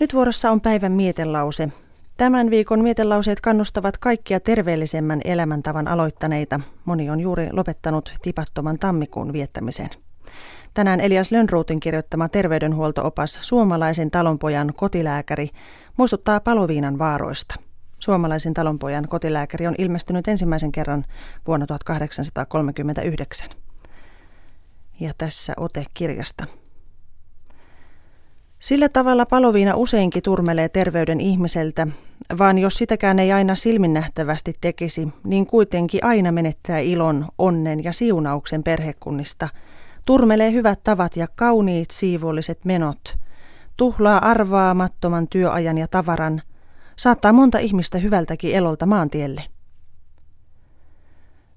Nyt vuorossa on päivän mietelause. Tämän viikon mietelauseet kannustavat kaikkia terveellisemmän elämäntavan aloittaneita. Moni on juuri lopettanut tipattoman tammikuun viettämisen. Tänään Elias Lönnruutin kirjoittama terveydenhuoltoopas Suomalaisen talonpojan kotilääkäri muistuttaa paloviinan vaaroista. Suomalaisen talonpojan kotilääkäri on ilmestynyt ensimmäisen kerran vuonna 1839. Ja tässä ote kirjasta. Sillä tavalla paloviina useinkin turmelee terveyden ihmiseltä, vaan jos sitäkään ei aina silminnähtävästi tekisi, niin kuitenkin aina menettää ilon, onnen ja siunauksen perhekunnista. Turmelee hyvät tavat ja kauniit siivolliset menot. Tuhlaa arvaamattoman työajan ja tavaran. Saattaa monta ihmistä hyvältäkin elolta maantielle.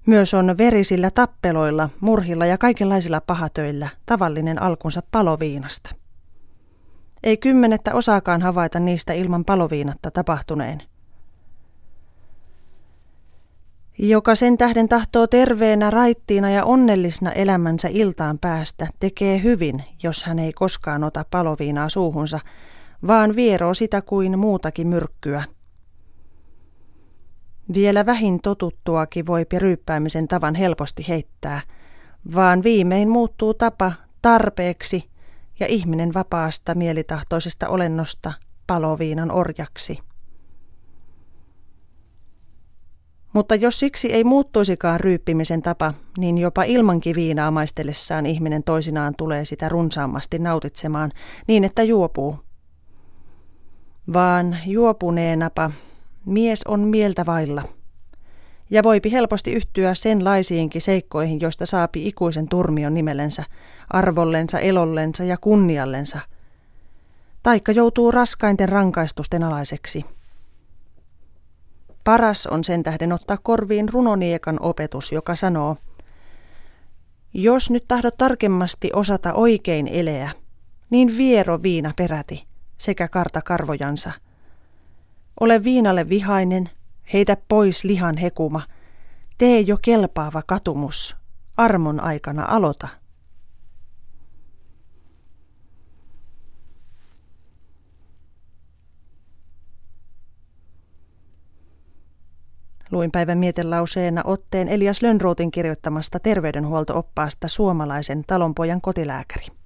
Myös on verisillä tappeloilla, murhilla ja kaikenlaisilla pahatöillä tavallinen alkunsa paloviinasta. Ei kymmenettä osaakaan havaita niistä ilman paloviinatta tapahtuneen. Joka sen tähden tahtoo terveenä, raittiina ja onnellisena elämänsä iltaan päästä, tekee hyvin, jos hän ei koskaan ota paloviinaa suuhunsa, vaan vieroo sitä kuin muutakin myrkkyä. Vielä vähin totuttuakin voi ryyppäämisen tavan helposti heittää, vaan viimein muuttuu tapa tarpeeksi – ja ihminen vapaasta mielitahtoisesta olennosta paloviinan orjaksi. Mutta jos siksi ei muuttuisikaan ryyppimisen tapa, niin jopa ilmankin viinaa maistellessaan ihminen toisinaan tulee sitä runsaammasti nautitsemaan niin, että juopuu. Vaan juopuneenapa mies on mieltä vailla – ja voipi helposti yhtyä sen laisiinkin seikkoihin, joista saapi ikuisen turmion nimellensä, arvollensa, elollensa ja kunniallensa, taikka joutuu raskainten rankaistusten alaiseksi. Paras on sen tähden ottaa korviin runoniekan opetus, joka sanoo, jos nyt tahdot tarkemmasti osata oikein eleä, niin viero viina peräti sekä karta karvojansa. Ole viinalle vihainen, Heitä pois lihan hekuma. Tee jo kelpaava katumus. Armon aikana aloita. Luin päivän mietelauseena otteen Elias Lönnruutin kirjoittamasta terveydenhuoltooppaasta suomalaisen talonpojan kotilääkäri.